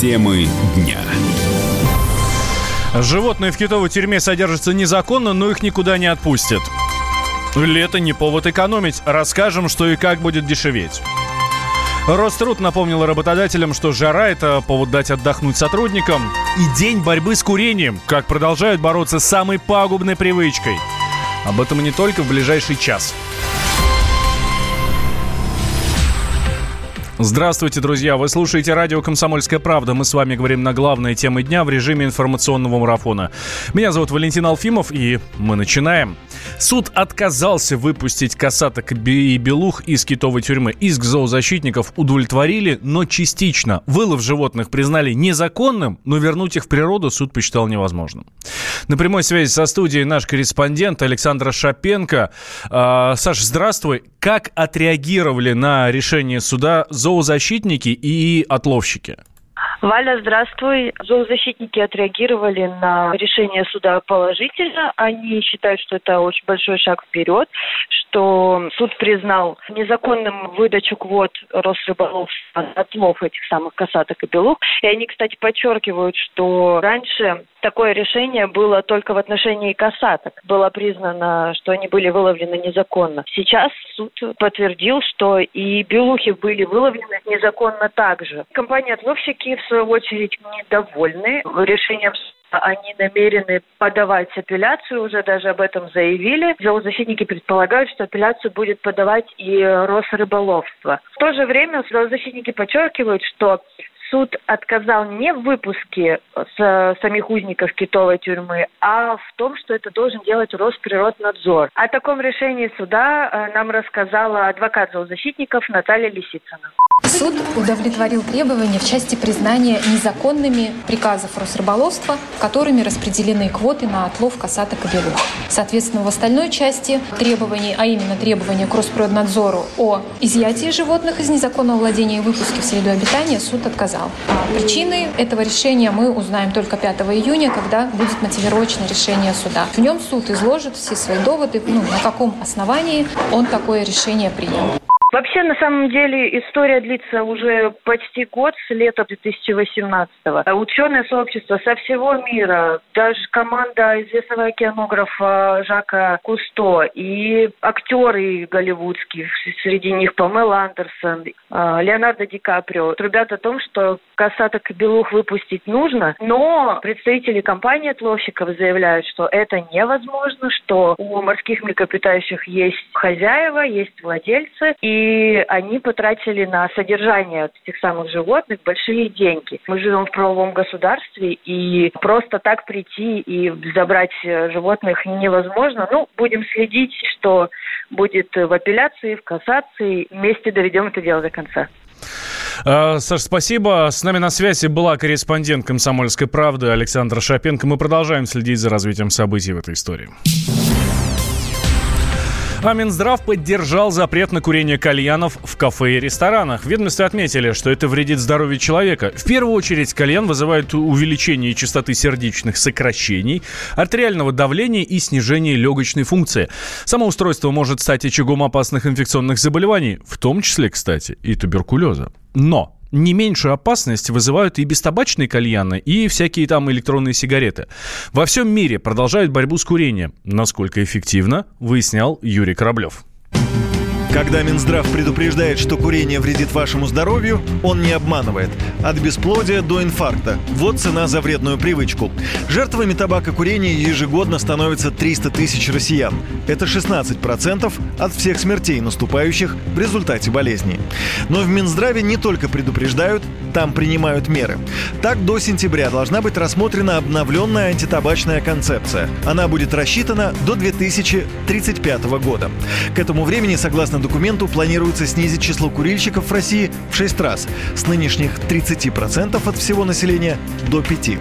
Темы дня. Животные в китовой тюрьме содержатся незаконно, но их никуда не отпустят. Лето не повод экономить. Расскажем, что и как будет дешеветь. Роструд напомнил работодателям, что жара – это повод дать отдохнуть сотрудникам. И день борьбы с курением, как продолжают бороться с самой пагубной привычкой. Об этом не только в ближайший час. Здравствуйте, друзья! Вы слушаете радио «Комсомольская правда». Мы с вами говорим на главные темы дня в режиме информационного марафона. Меня зовут Валентин Алфимов, и мы начинаем. Суд отказался выпустить касаток и белух из китовой тюрьмы. Иск зоозащитников удовлетворили, но частично. Вылов животных признали незаконным, но вернуть их в природу суд посчитал невозможным. На прямой связи со студией наш корреспондент Александр Шапенко. А, Саш, здравствуй. Как отреагировали на решение суда зоозащитники и отловщики? Валя, здравствуй. Зоозащитники отреагировали на решение суда положительно. Они считают, что это очень большой шаг вперед, что суд признал незаконным выдачу квот Росрыболовства отлов этих самых касаток и белух. И они, кстати, подчеркивают, что раньше такое решение было только в отношении касаток. Было признано, что они были выловлены незаконно. Сейчас суд подтвердил, что и белухи были выловлены незаконно также. Компании-отловщики, в свою очередь, недовольны решением они намерены подавать апелляцию, уже даже об этом заявили. Зоозащитники предполагают, что апелляцию будет подавать и Росрыболовство. В то же время зоозащитники подчеркивают, что суд отказал не в выпуске с самих узников китовой тюрьмы, а в том, что это должен делать Росприроднадзор. О таком решении суда э, нам рассказала адвокат зоозащитников Наталья Лисицына. Суд удовлетворил требования в части признания незаконными приказов Росрыболовства, которыми распределены квоты на отлов касаток и белух. Соответственно, в остальной части требований, а именно требования к Росприроднадзору о изъятии животных из незаконного владения и выпуске в среду обитания, суд отказал. А причины этого решения мы узнаем только 5 июня, когда будет мотивировочное решение суда. В нем суд изложит все свои доводы, ну, на каком основании он такое решение принял. Вообще, на самом деле, история длится уже почти год, с лета 2018-го. Ученое сообщество со всего мира, даже команда известного океанографа Жака Кусто и актеры голливудские, среди них Памел Андерсон, а, Леонардо Ди Каприо, трубят о том, что касаток белух выпустить нужно, но представители компании отловщиков заявляют, что это невозможно, что у морских млекопитающих есть хозяева, есть владельцы, и и они потратили на содержание этих самых животных большие деньги. Мы живем в правовом государстве, и просто так прийти и забрать э, животных невозможно. Ну, будем следить, что будет в апелляции, в кассации. Вместе доведем это дело до конца. А, Саш, спасибо. С нами на связи была корреспондент «Комсомольской правды» Александра Шапенко. Мы продолжаем следить за развитием событий в этой истории. А Минздрав поддержал запрет на курение кальянов в кафе и ресторанах. В ведомстве отметили, что это вредит здоровью человека. В первую очередь кальян вызывает увеличение частоты сердечных сокращений, артериального давления и снижение легочной функции. Само устройство может стать очагом опасных инфекционных заболеваний, в том числе, кстати, и туберкулеза. Но не меньшую опасность вызывают и бестабачные кальяны, и всякие там электронные сигареты. Во всем мире продолжают борьбу с курением. Насколько эффективно, выяснял Юрий Кораблев. Когда Минздрав предупреждает, что курение вредит вашему здоровью, он не обманывает. От бесплодия до инфаркта. Вот цена за вредную привычку. Жертвами табакокурения ежегодно становится 300 тысяч россиян. Это 16% от всех смертей, наступающих в результате болезни. Но в Минздраве не только предупреждают, там принимают меры. Так, до сентября должна быть рассмотрена обновленная антитабачная концепция. Она будет рассчитана до 2035 года. К этому времени, согласно Согласно документу, планируется снизить число курильщиков в России в 6 раз, с нынешних 30% от всего населения до 5%.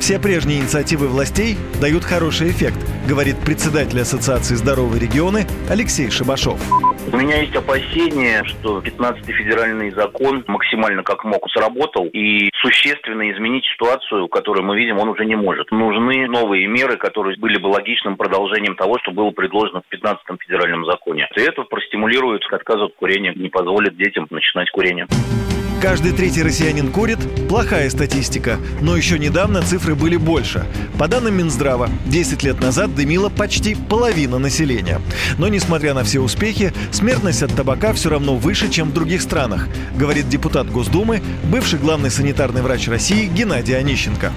Все прежние инициативы властей дают хороший эффект, говорит председатель Ассоциации «Здоровые регионы» Алексей Шибашов. У меня есть опасение, что 15-й федеральный закон максимально как мог сработал и существенно изменить ситуацию, которую мы видим, он уже не может. Нужны новые меры, которые были бы логичным продолжением того, что было предложено в 15-м федеральном законе. И это простимулирует отказ от курения, не позволит детям начинать курение. Каждый третий россиянин курит – плохая статистика, но еще недавно цифры были больше. По данным Минздрава, 10 лет назад дымила почти половина населения. Но несмотря на все успехи, смертность от табака все равно выше, чем в других странах, говорит депутат Госдумы, бывший главный санитарный врач России Геннадий Онищенко.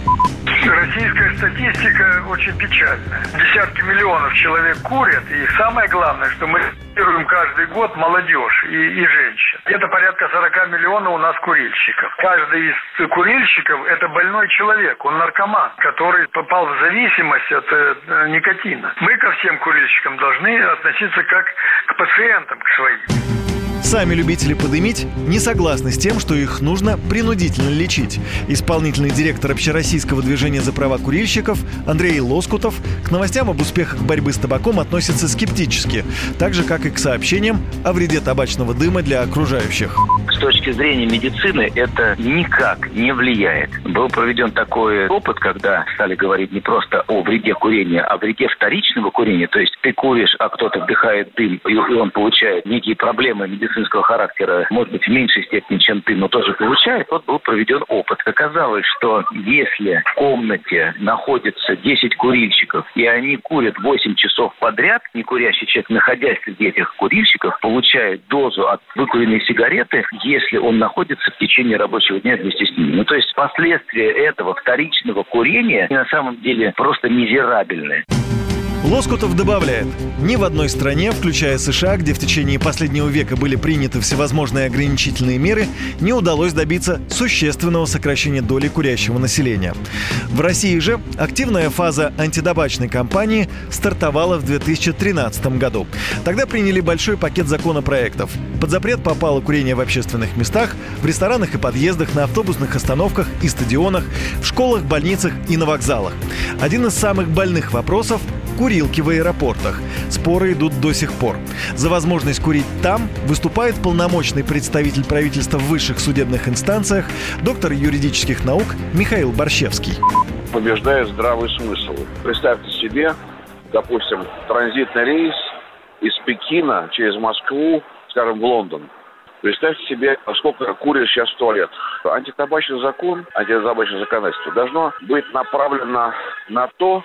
Российская статистика очень печальная. Десятки миллионов человек курят, и самое главное, что мы тестируем каждый год молодежь и, и женщин. Где-то порядка 40 миллионов у нас курильщиков. Каждый из курильщиков – это больной человек, он наркоман, который попал в зависимость от э, никотина. Мы ко всем курильщикам должны относиться как к пациентам, к своим. Сами любители подымить не согласны с тем, что их нужно принудительно лечить. Исполнительный директор общероссийского движения за права курильщиков Андрей Лоскутов к новостям об успехах борьбы с табаком относится скептически, так же, как и к сообщениям о вреде табачного дыма для окружающих с точки зрения медицины это никак не влияет. Был проведен такой опыт, когда стали говорить не просто о вреде курения, а вреде вторичного курения. То есть ты куришь, а кто-то вдыхает дым, и он получает некие проблемы медицинского характера, может быть, в меньшей степени, чем ты, но тоже получает. Вот был проведен опыт. Оказалось, что если в комнате находится 10 курильщиков, и они курят 8 часов подряд, некурящий человек, находясь среди этих курильщиков, получает дозу от выкуренной сигареты, если он находится в течение рабочего дня вместе с ними. Ну, то есть последствия этого вторичного курения на самом деле просто мизерабельные. Лоскутов добавляет, ни в одной стране, включая США, где в течение последнего века были приняты всевозможные ограничительные меры, не удалось добиться существенного сокращения доли курящего населения. В России же активная фаза антитабачной кампании стартовала в 2013 году. Тогда приняли большой пакет законопроектов. Под запрет попало курение в общественных местах, в ресторанах и подъездах, на автобусных остановках и стадионах, в школах, больницах и на вокзалах. Один из самых больных вопросов курилки в аэропортах. Споры идут до сих пор. За возможность курить там выступает полномочный представитель правительства в высших судебных инстанциях, доктор юридических наук Михаил Борщевский. Побеждает здравый смысл. Представьте себе, допустим, транзитный рейс из Пекина через Москву, скажем, в Лондон. Представьте себе, сколько курят сейчас в туалет. Антитабачный закон, антитабачное законодательство должно быть направлено на то,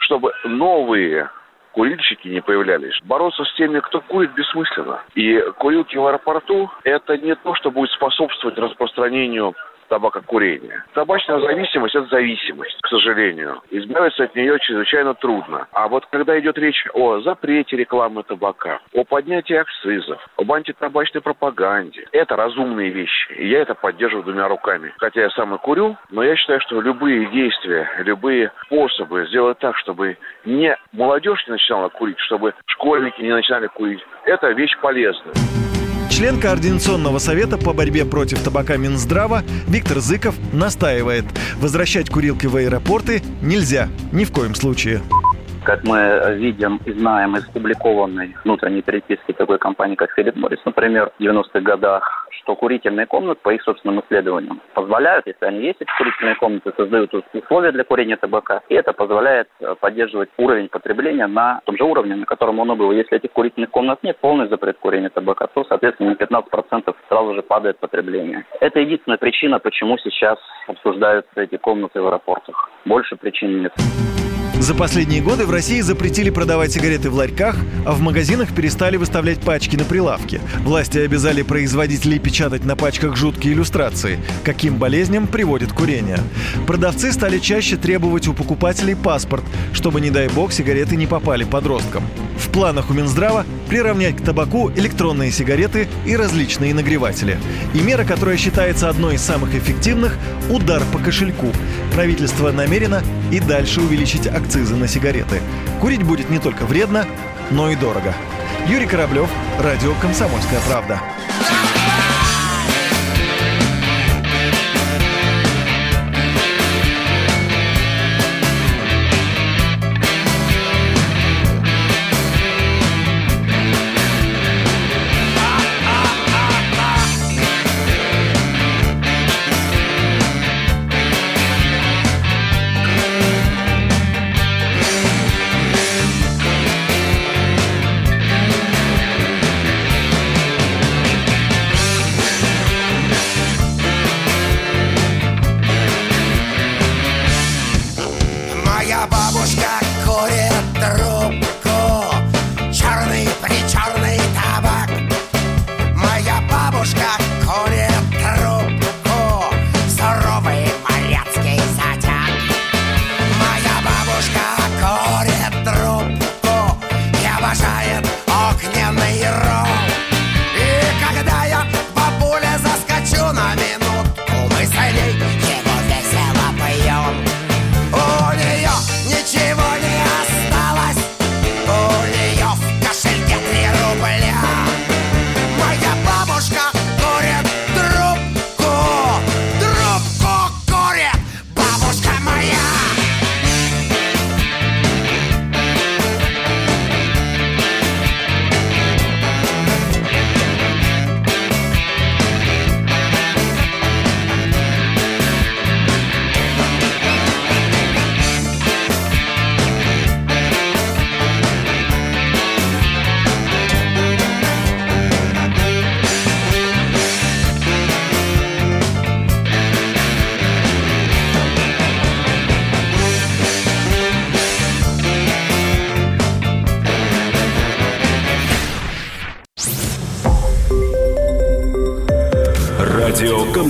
чтобы новые курильщики не появлялись. Бороться с теми, кто курит, бессмысленно. И курилки в аэропорту – это не то, что будет способствовать распространению табакокурения. Табачная зависимость – это зависимость, к сожалению. Избавиться от нее чрезвычайно трудно. А вот когда идет речь о запрете рекламы табака, о поднятии акцизов, об антитабачной пропаганде, это разумные вещи. И я это поддерживаю двумя руками. Хотя я сам и курю, но я считаю, что любые действия, любые способы сделать так, чтобы не молодежь не начинала курить, чтобы школьники не начинали курить, это вещь полезная. Член Координационного совета по борьбе против табака Минздрава Виктор Зыков настаивает, возвращать курилки в аэропорты нельзя, ни в коем случае. Как мы видим и знаем из публикованной внутренней переписки такой компании, как Филипп Моррис, например, в 90-х годах, что курительные комнаты, по их собственным исследованиям, позволяют, если они есть, эти курительные комнаты, создают условия для курения табака, и это позволяет э, поддерживать уровень потребления на том же уровне, на котором оно было. Если этих курительных комнат нет, полный запрет курения табака, то, соответственно, на 15% сразу же падает потребление. Это единственная причина, почему сейчас обсуждаются эти комнаты в аэропортах. Больше причин нет. За последние годы в России запретили продавать сигареты в ларьках, а в магазинах перестали выставлять пачки на прилавке. Власти обязали производителей печатать на пачках жуткие иллюстрации, каким болезням приводит курение. Продавцы стали чаще требовать у покупателей паспорт, чтобы, не дай бог, сигареты не попали подросткам. В планах у Минздрава приравнять к табаку электронные сигареты и различные нагреватели. И мера, которая считается одной из самых эффективных – удар по кошельку. Правительство намерено и дальше увеличить акцизы на сигареты. Курить будет не только вредно, но и дорого. Юрий Кораблев, Радио «Комсомольская правда».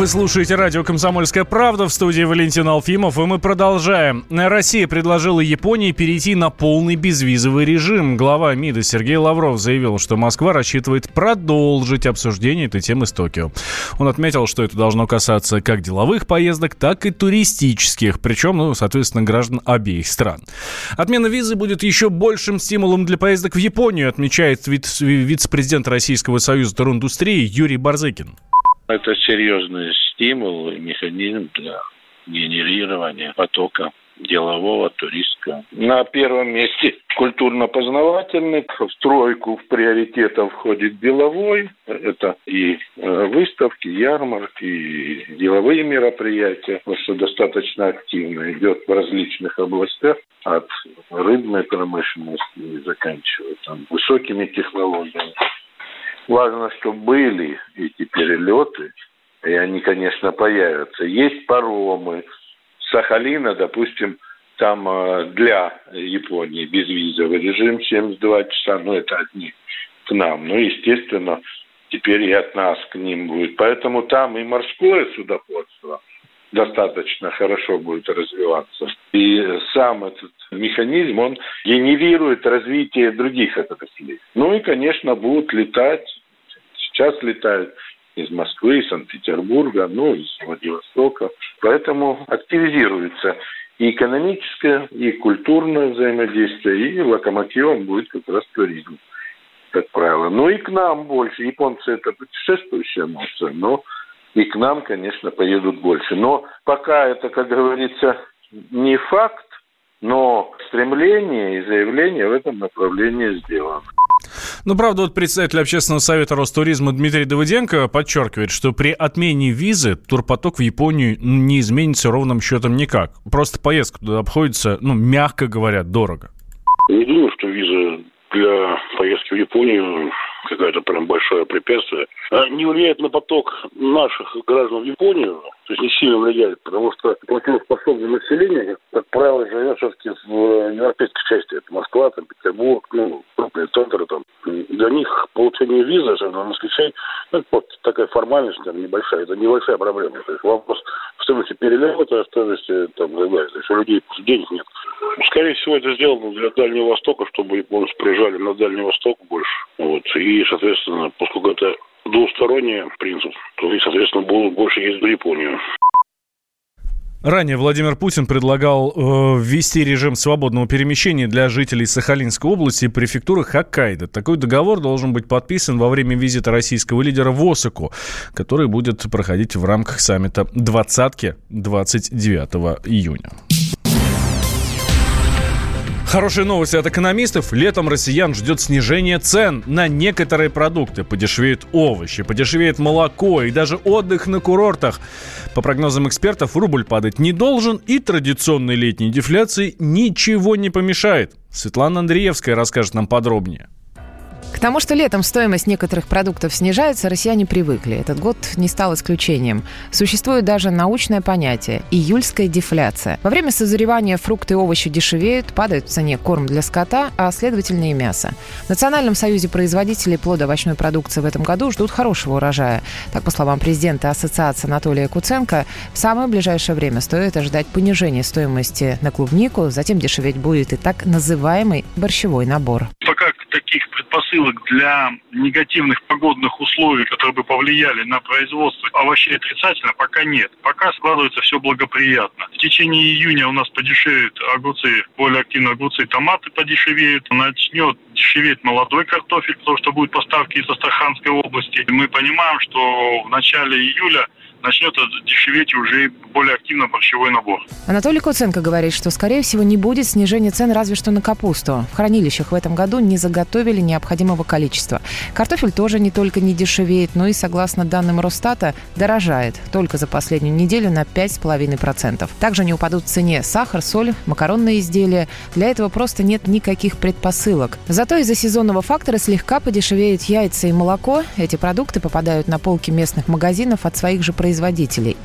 Вы слушаете радио «Комсомольская правда» в студии Валентин Алфимов, и мы продолжаем. Россия предложила Японии перейти на полный безвизовый режим. Глава МИДа Сергей Лавров заявил, что Москва рассчитывает продолжить обсуждение этой темы с Токио. Он отметил, что это должно касаться как деловых поездок, так и туристических, причем, ну, соответственно, граждан обеих стран. Отмена визы будет еще большим стимулом для поездок в Японию, отмечает вице-президент Российского союза туриндустрии Юрий Барзыкин. Это серьезный стимул и механизм для генерирования потока делового, туристского. На первом месте культурно-познавательный. В тройку в приоритетов входит деловой. Это и э, выставки, ярмарки, и деловые мероприятия. Потому что достаточно активно идет в различных областях. От рыбной промышленности заканчивая там, высокими технологиями важно, чтобы были эти перелеты, и они, конечно, появятся. Есть паромы. Сахалина, допустим, там э, для Японии безвизовый режим 72 часа, но это одни к нам. Ну, естественно, теперь и от нас к ним будет. Поэтому там и морское судоходство достаточно хорошо будет развиваться. И сам этот механизм, он генерирует развитие других отраслей. Ну и, конечно, будут летать сейчас летают из Москвы, Санкт-Петербурга, ну, из Владивостока. Поэтому активизируется и экономическое, и культурное взаимодействие, и локомотивом будет как раз туризм, как правило. Ну и к нам больше. Японцы это путешествующая нация, но и к нам, конечно, поедут больше. Но пока это, как говорится, не факт, но стремление и заявление в этом направлении сделано. Ну, правда, вот председатель общественного совета Ростуризма Дмитрий Давыденко подчеркивает, что при отмене визы турпоток в Японию не изменится ровным счетом никак. Просто поездка туда обходится, ну, мягко говоря, дорого. Не думаю, что виза для поездки в Японию какое-то прям большое препятствие, а не влияет на поток наших граждан в Японию, то есть не сильно влияет, потому что платежеспособное население, как правило, живет все-таки в европейской части. Это Москва, там, Петербург, ну, крупные центры там. Для них получение визы, особенно москвичей, ну, вот такая формальность там, небольшая, это небольшая проблема. То есть вопрос в стоимости перелета, в стоимости там, то есть у людей денег нет. Скорее всего, это сделано для Дальнего Востока, чтобы японцы приезжали на Дальний Восток больше. Вот. И, соответственно, поскольку это двусторонний принцип, то, и, соответственно, будут больше ездить в Японию. Ранее Владимир Путин предлагал э, ввести режим свободного перемещения для жителей Сахалинской области и префектуры Хоккайдо. Такой договор должен быть подписан во время визита российского лидера в Осаку, который будет проходить в рамках саммита «двадцатки» 29 июня. Хорошие новости от экономистов. Летом россиян ждет снижение цен на некоторые продукты. Подешевеют овощи, подешевеет молоко и даже отдых на курортах. По прогнозам экспертов, рубль падать не должен и традиционной летней дефляции ничего не помешает. Светлана Андреевская расскажет нам подробнее. К тому, что летом стоимость некоторых продуктов снижается, россияне привыкли. Этот год не стал исключением. Существует даже научное понятие – июльская дефляция. Во время созревания фрукты и овощи дешевеют, падает в цене корм для скота, а следовательно и мясо. В Национальном союзе производителей плодоовощной продукции в этом году ждут хорошего урожая. Так, по словам президента Ассоциации Анатолия Куценко, в самое ближайшее время стоит ожидать понижения стоимости на клубнику, затем дешеветь будет и так называемый борщевой набор. Пока таких предпосылок для негативных погодных условий, которые бы повлияли на производство овощей отрицательно, пока нет. Пока складывается все благоприятно. В течение июня у нас подешевеют огурцы, более активно огурцы, томаты подешевеют. Начнет дешеветь молодой картофель, потому что будут поставки из Астраханской области. Мы понимаем, что в начале июля начнет дешеветь уже более активно борщевой набор. Анатолий Куценко говорит, что, скорее всего, не будет снижения цен разве что на капусту. В хранилищах в этом году не заготовили необходимого количества. Картофель тоже не только не дешевеет, но и, согласно данным Росстата, дорожает только за последнюю неделю на 5,5%. Также не упадут в цене сахар, соль, макаронные изделия. Для этого просто нет никаких предпосылок. Зато из-за сезонного фактора слегка подешевеют яйца и молоко. Эти продукты попадают на полки местных магазинов от своих же производителей.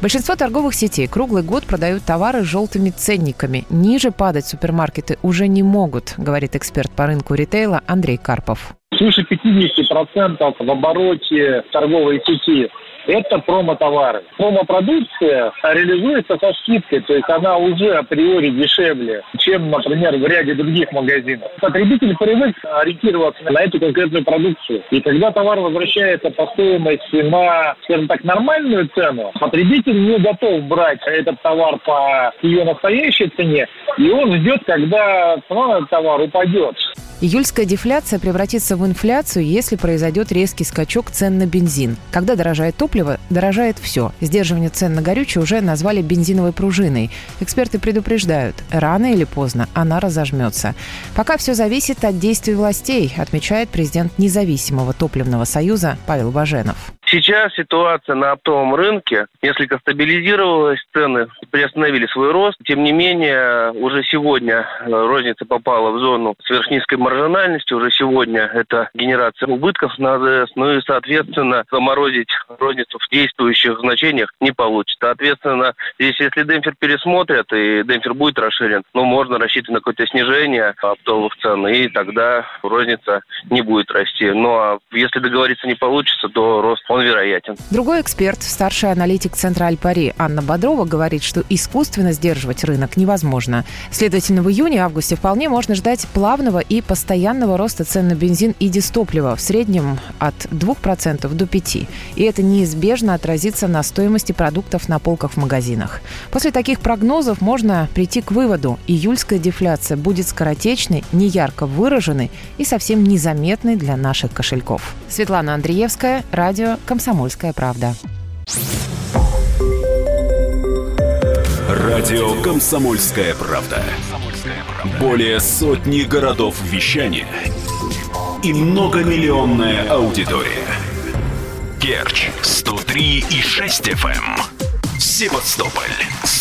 Большинство торговых сетей круглый год продают товары с желтыми ценниками. Ниже падать супермаркеты уже не могут, говорит эксперт по рынку ритейла Андрей Карпов. Свыше 50% в обороте торговой сети это промо-товары. Промо-продукция реализуется со скидкой, то есть она уже априори дешевле, чем, например, в ряде других магазинов. Потребитель привык ориентироваться на эту конкретную продукцию. И когда товар возвращается по стоимости на, скажем так, нормальную цену, потребитель не готов брать этот товар по ее настоящей цене, и он ждет, когда цена на этот товар упадет. Июльская дефляция превратится в инфляцию, если произойдет резкий скачок цен на бензин. Когда дорожает топливо, дорожает все. Сдерживание цен на горючее уже назвали бензиновой пружиной. Эксперты предупреждают, рано или поздно она разожмется. Пока все зависит от действий властей, отмечает президент независимого топливного союза Павел Баженов. Сейчас ситуация на оптовом рынке несколько стабилизировалась, цены приостановили свой рост. Тем не менее, уже сегодня э, розница попала в зону сверхнизкой маржинальности. Уже сегодня это генерация убытков на АЗС. Ну и, соответственно, заморозить розницу в действующих значениях не получится. Соответственно, здесь, если демпфер пересмотрят и демпфер будет расширен, ну, можно рассчитывать на какое-то снижение оптовых цен, и тогда розница не будет расти. Ну, а если договориться не получится, то рост он вероятен. Другой эксперт, старший аналитик Центра Альпари Анна Бодрова говорит, что искусственно сдерживать рынок невозможно. Следовательно, в июне-августе вполне можно ждать плавного и постоянного роста цен на бензин и дистопливо в среднем от 2% до 5%. И это неизбежно отразится на стоимости продуктов на полках в магазинах. После таких прогнозов можно прийти к выводу, июльская дефляция будет скоротечной, неярко выраженной и совсем незаметной для наших кошельков. Светлана Андреевская, радио «Комсомольская правда». Радио «Комсомольская правда». Более сотни городов вещания и многомиллионная аудитория. Керчь 103 и 6 FM. Эм. Севастополь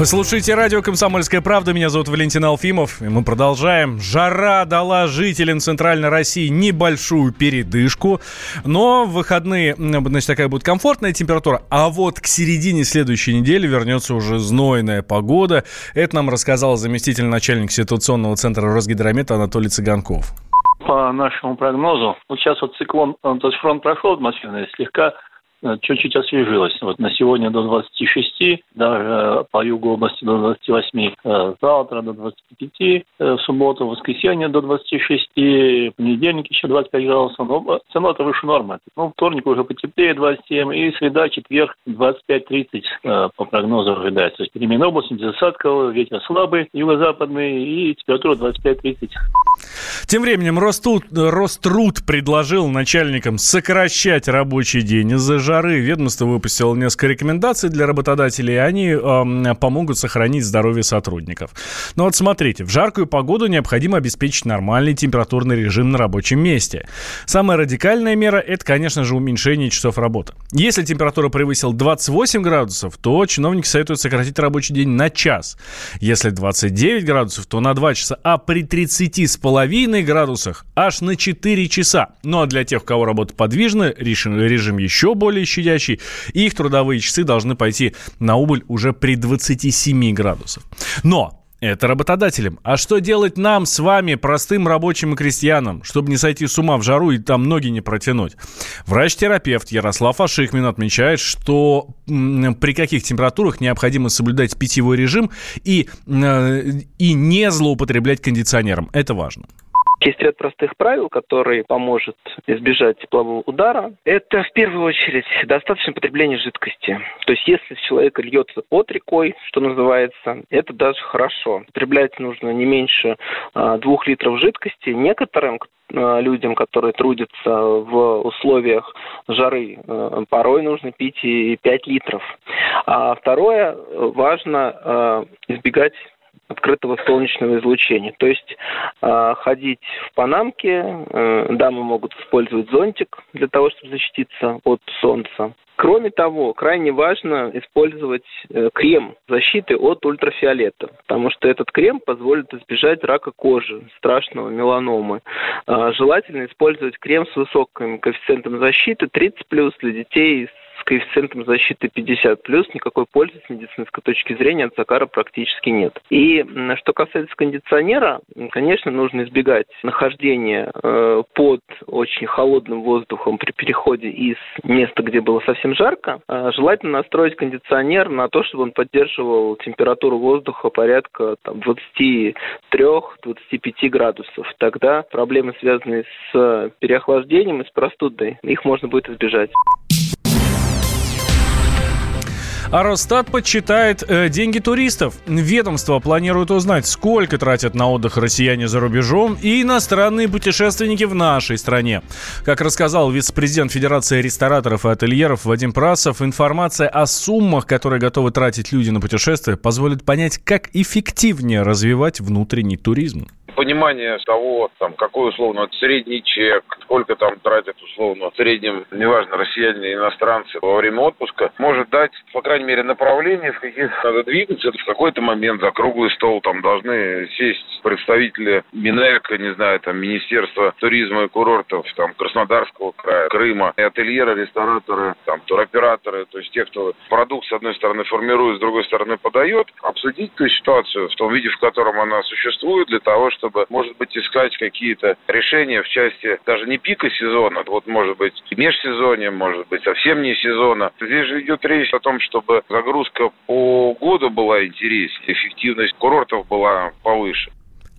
Вы слушаете радио «Комсомольская правда». Меня зовут Валентин Алфимов. И мы продолжаем. Жара дала жителям Центральной России небольшую передышку. Но в выходные, значит, такая будет комфортная температура. А вот к середине следующей недели вернется уже знойная погода. Это нам рассказал заместитель начальника ситуационного центра Росгидромета Анатолий Цыганков. По нашему прогнозу, вот сейчас вот циклон, то есть фронт прошел атмосферный, слегка Э, чуть-чуть освежилось. Вот на сегодня до 26, даже по югу области до 28, э, завтра до 25, э, в субботу, в воскресенье до 26, в понедельник еще 25 градусов. Но цена это выше нормы. Ну, вторник уже потеплее 27, и среда, четверг 25-30 по прогнозу ожидается. То есть переменная область без ветер слабый, юго-западный и температура 25-30. Тем временем Роструд, Роструд предложил начальникам сокращать рабочий день из-за жары ведомство выпустило несколько рекомендаций для работодателей, и они э, помогут сохранить здоровье сотрудников. Но вот смотрите, в жаркую погоду необходимо обеспечить нормальный температурный режим на рабочем месте. Самая радикальная мера – это, конечно же, уменьшение часов работы. Если температура превысила 28 градусов, то чиновники советуют сократить рабочий день на час. Если 29 градусов, то на 2 часа, а при 30 с половиной градусах аж на 4 часа. Ну а для тех, у кого работа подвижна, режим, режим еще более более щадящий, их трудовые часы должны пойти на убыль уже при 27 градусах. Но это работодателям. А что делать нам с вами, простым рабочим и крестьянам, чтобы не сойти с ума в жару и там ноги не протянуть? Врач-терапевт Ярослав Ашихмин отмечает, что при каких температурах необходимо соблюдать питьевой режим и, э, и не злоупотреблять кондиционером. Это важно. Есть ряд простых правил, который поможет избежать теплового удара. Это в первую очередь достаточно потребления жидкости. То есть если с человека льется под рекой, что называется, это даже хорошо. Потреблять нужно не меньше а, двух литров жидкости. Некоторым а, людям, которые трудятся в условиях жары, а, порой нужно пить и 5 литров. А второе, важно избегать открытого солнечного излучения. То есть э, ходить в панамке, э, дамы могут использовать зонтик для того, чтобы защититься от солнца. Кроме того, крайне важно использовать э, крем защиты от ультрафиолета, потому что этот крем позволит избежать рака кожи, страшного меланомы. Э, желательно использовать крем с высоким коэффициентом защиты 30+, для детей с с коэффициентом защиты 50 плюс никакой пользы с медицинской точки зрения от Закара практически нет. И что касается кондиционера, конечно, нужно избегать нахождения э, под очень холодным воздухом при переходе из места, где было совсем жарко. Э, желательно настроить кондиционер на то, чтобы он поддерживал температуру воздуха порядка там, 23-25 градусов. Тогда проблемы, связанные с переохлаждением и с простудой, их можно будет избежать. А Росстат подсчитает э, деньги туристов. Ведомство планирует узнать, сколько тратят на отдых россияне за рубежом и иностранные путешественники в нашей стране. Как рассказал вице-президент Федерации рестораторов и ательеров Вадим Прасов, информация о суммах, которые готовы тратить люди на путешествия, позволит понять, как эффективнее развивать внутренний туризм понимание того, там, какой условно средний чек, сколько там тратят условно в среднем, неважно, россияне или иностранцы во время отпуска, может дать, по крайней мере, направление, в каких надо двигаться. В какой-то момент за круглый стол там должны сесть представители Минэка, не знаю, там, Министерства туризма и курортов, там, Краснодарского края, Крыма, и ательеры, рестораторы, там, туроператоры, то есть те, кто продукт, с одной стороны, формирует, с другой стороны, подает, обсудить ту ситуацию в том виде, в котором она существует, для того, чтобы чтобы, может быть, искать какие-то решения в части даже не пика сезона, вот, может быть, межсезонье, может быть, совсем не сезона. Здесь же идет речь о том, чтобы загрузка по году была интереснее, эффективность курортов была повыше.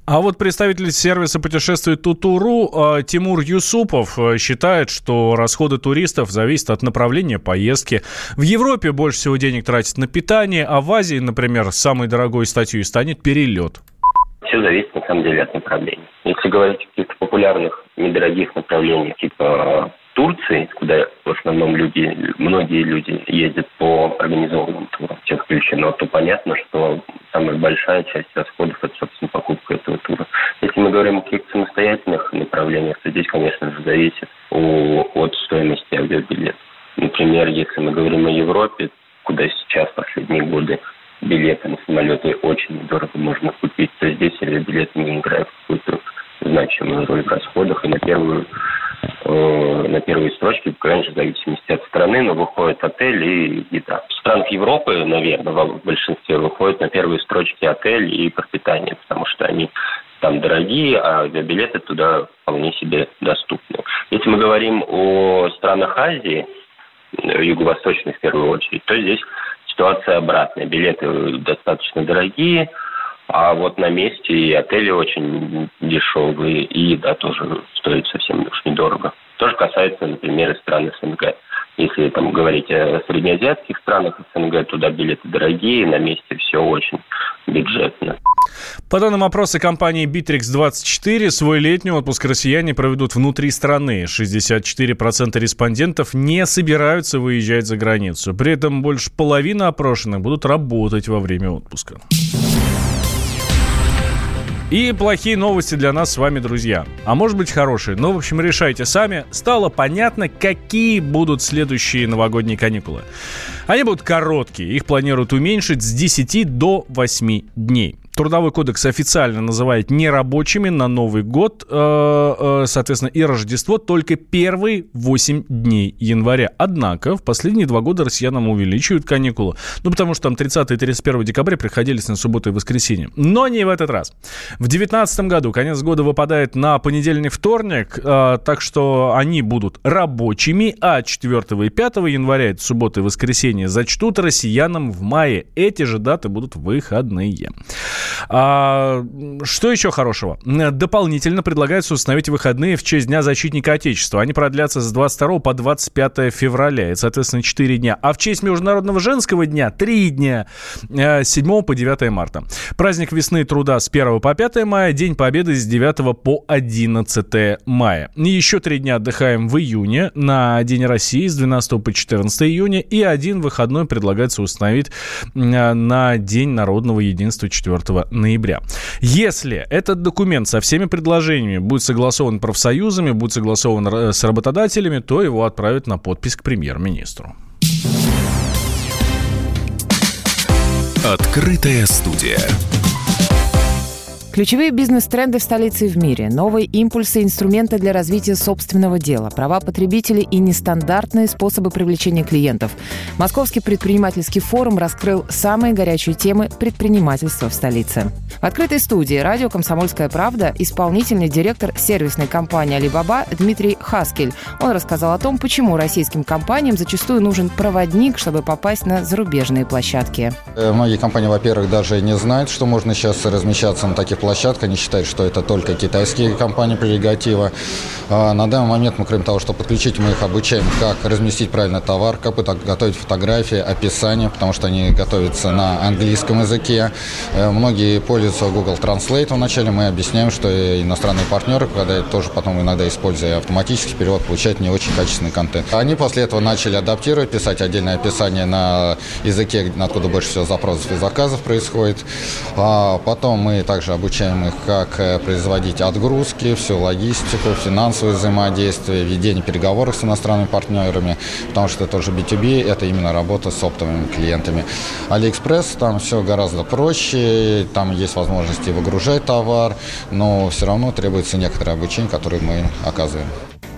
А вот представитель сервиса путешествий Тутуру э, Тимур Юсупов э, считает, что расходы туристов зависят от направления поездки. В Европе больше всего денег тратят на питание, а в Азии, например, самой дорогой статьей станет перелет. Все зависит, на самом деле, от направления. Если говорить о каких-то популярных, недорогих направлениях, типа Турции, куда в основном люди, многие люди ездят по организованным турам, все включено, то понятно, что самая большая часть расходов – это, собственно, покупка этого тура. Если мы говорим о каких-то самостоятельных направлениях, то здесь, конечно же, зависит от стоимости авиабилета. Например, если мы говорим о Европе, куда сейчас последние годы билеты на самолеты очень дорого можно купить, то здесь авиабилеты не играют какую-то значимую роль в расходах. И на первую э, на первой строчке, конечно, в зависимости от страны, но выходит отель и еда. В странах Европы, наверное, в большинстве выходит на первые строчки отель и пропитание, потому что они там дорогие, а авиабилеты туда вполне себе доступны. Если мы говорим о странах Азии, э, юго-восточных в первую очередь, то здесь ситуация обратная. Билеты достаточно дорогие, а вот на месте и отели очень дешевые, и еда тоже стоит совсем уж недорого. Тоже касается, например, и стран СНГ. Если там говорить о среднеазиатских странах СНГ, туда билеты дорогие, на месте все очень бюджетно. По данным опроса компании Bittrex24, свой летний отпуск россияне проведут внутри страны. 64% респондентов не собираются выезжать за границу. При этом больше половины опрошенных будут работать во время отпуска. И плохие новости для нас с вами, друзья. А может быть хорошие. Но, в общем, решайте сами. Стало понятно, какие будут следующие новогодние каникулы. Они будут короткие. Их планируют уменьшить с 10 до 8 дней. Трудовой кодекс официально называет нерабочими на Новый год, э, э, соответственно, и Рождество только первые 8 дней января. Однако в последние два года россиянам увеличивают каникулы. Ну, потому что там 30 и 31 декабря приходились на субботу и воскресенье. Но не в этот раз. В 2019 году конец года выпадает на понедельник, вторник, э, так что они будут рабочими, а 4 и 5 января, это суббота и воскресенье, зачтут россиянам в мае. Эти же даты будут выходные. А, что еще хорошего? Дополнительно предлагается установить выходные в честь Дня защитника Отечества. Они продлятся с 22 по 25 февраля. Это, соответственно, 4 дня. А в честь Международного женского дня 3 дня. С 7 по 9 марта. Праздник весны труда с 1 по 5 мая. День Победы с 9 по 11 мая. И еще 3 дня отдыхаем в июне на День России с 12 по 14 июня. И один выходной предлагается установить на День народного единства 4 ноября. Если этот документ со всеми предложениями будет согласован профсоюзами, будет согласован с работодателями, то его отправят на подпись к премьер-министру. Открытая студия. Ключевые бизнес-тренды в столице и в мире, новые импульсы, инструменты для развития собственного дела, права потребителей и нестандартные способы привлечения клиентов. Московский предпринимательский форум раскрыл самые горячие темы предпринимательства в столице. В открытой студии радио «Комсомольская правда» исполнительный директор сервисной компании «Алибаба» Дмитрий Хаскель. Он рассказал о том, почему российским компаниям зачастую нужен проводник, чтобы попасть на зарубежные площадки. Э, многие компании, во-первых, даже не знают, что можно сейчас размещаться на таких площадка, они считают, что это только китайские компании прерогатива. А на данный момент мы, кроме того, что подключить, мы их обучаем, как разместить правильно товар, как готовить фотографии, описание, потому что они готовятся на английском языке. Э, многие пользуются Google Translate вначале, мы объясняем, что иностранные партнеры, когда тоже потом иногда используя автоматический перевод, получают не очень качественный контент. Они после этого начали адаптировать, писать отдельное описание на языке, откуда больше всего запросов и заказов происходит. А потом мы также обучаем обучаем их, как э, производить отгрузки, всю логистику, финансовое взаимодействие, ведение переговоров с иностранными партнерами, потому что это тоже B2B, это именно работа с оптовыми клиентами. Алиэкспресс, там все гораздо проще, там есть возможности выгружать товар, но все равно требуется некоторое обучение, которое мы оказываем.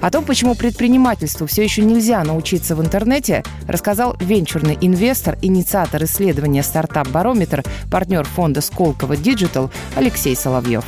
О том, почему предпринимательству все еще нельзя научиться в интернете, рассказал венчурный инвестор, инициатор исследования «Стартап-барометр», партнер фонда «Сколково Digital Алексей Соловьев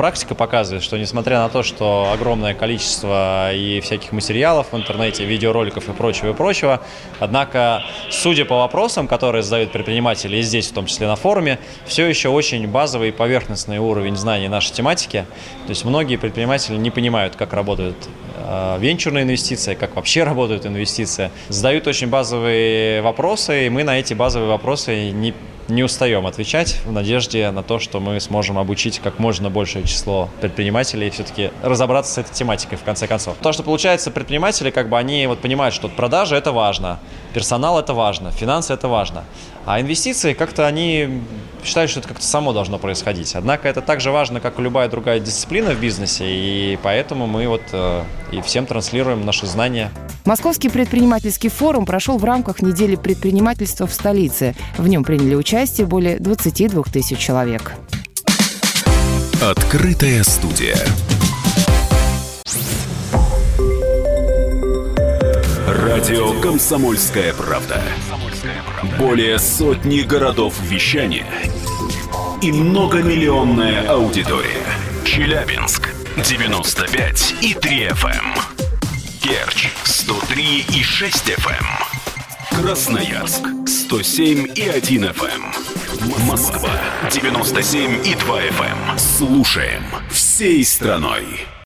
практика показывает, что несмотря на то, что огромное количество и всяких материалов в интернете, видеороликов и прочего, и прочего, однако, судя по вопросам, которые задают предприниматели, и здесь в том числе на форуме, все еще очень базовый и поверхностный уровень знаний нашей тематики. То есть многие предприниматели не понимают, как работают э, венчурные инвестиции, как вообще работают инвестиции. Задают очень базовые вопросы, и мы на эти базовые вопросы не не устаем отвечать в надежде на то, что мы сможем обучить как можно большее число предпринимателей и все-таки разобраться с этой тематикой в конце концов. То, что получается, предприниматели как бы они вот понимают, что продажа это важно, персонал это важно, финансы это важно. А инвестиции как-то они считают, что это как-то само должно происходить. Однако это так же важно, как и любая другая дисциплина в бизнесе, и поэтому мы вот э, и всем транслируем наши знания. Московский предпринимательский форум прошел в рамках недели предпринимательства в столице. В нем приняли участие более 22 тысяч человек. Открытая студия. Радио «Комсомольская правда». Более сотни городов вещания и многомиллионная аудитория. Челябинск 95 и 3 FM. Керчь 103 и 6 FM. Красноярск 107 и 1 FM. Москва 97 и 2 FM. Слушаем всей страной.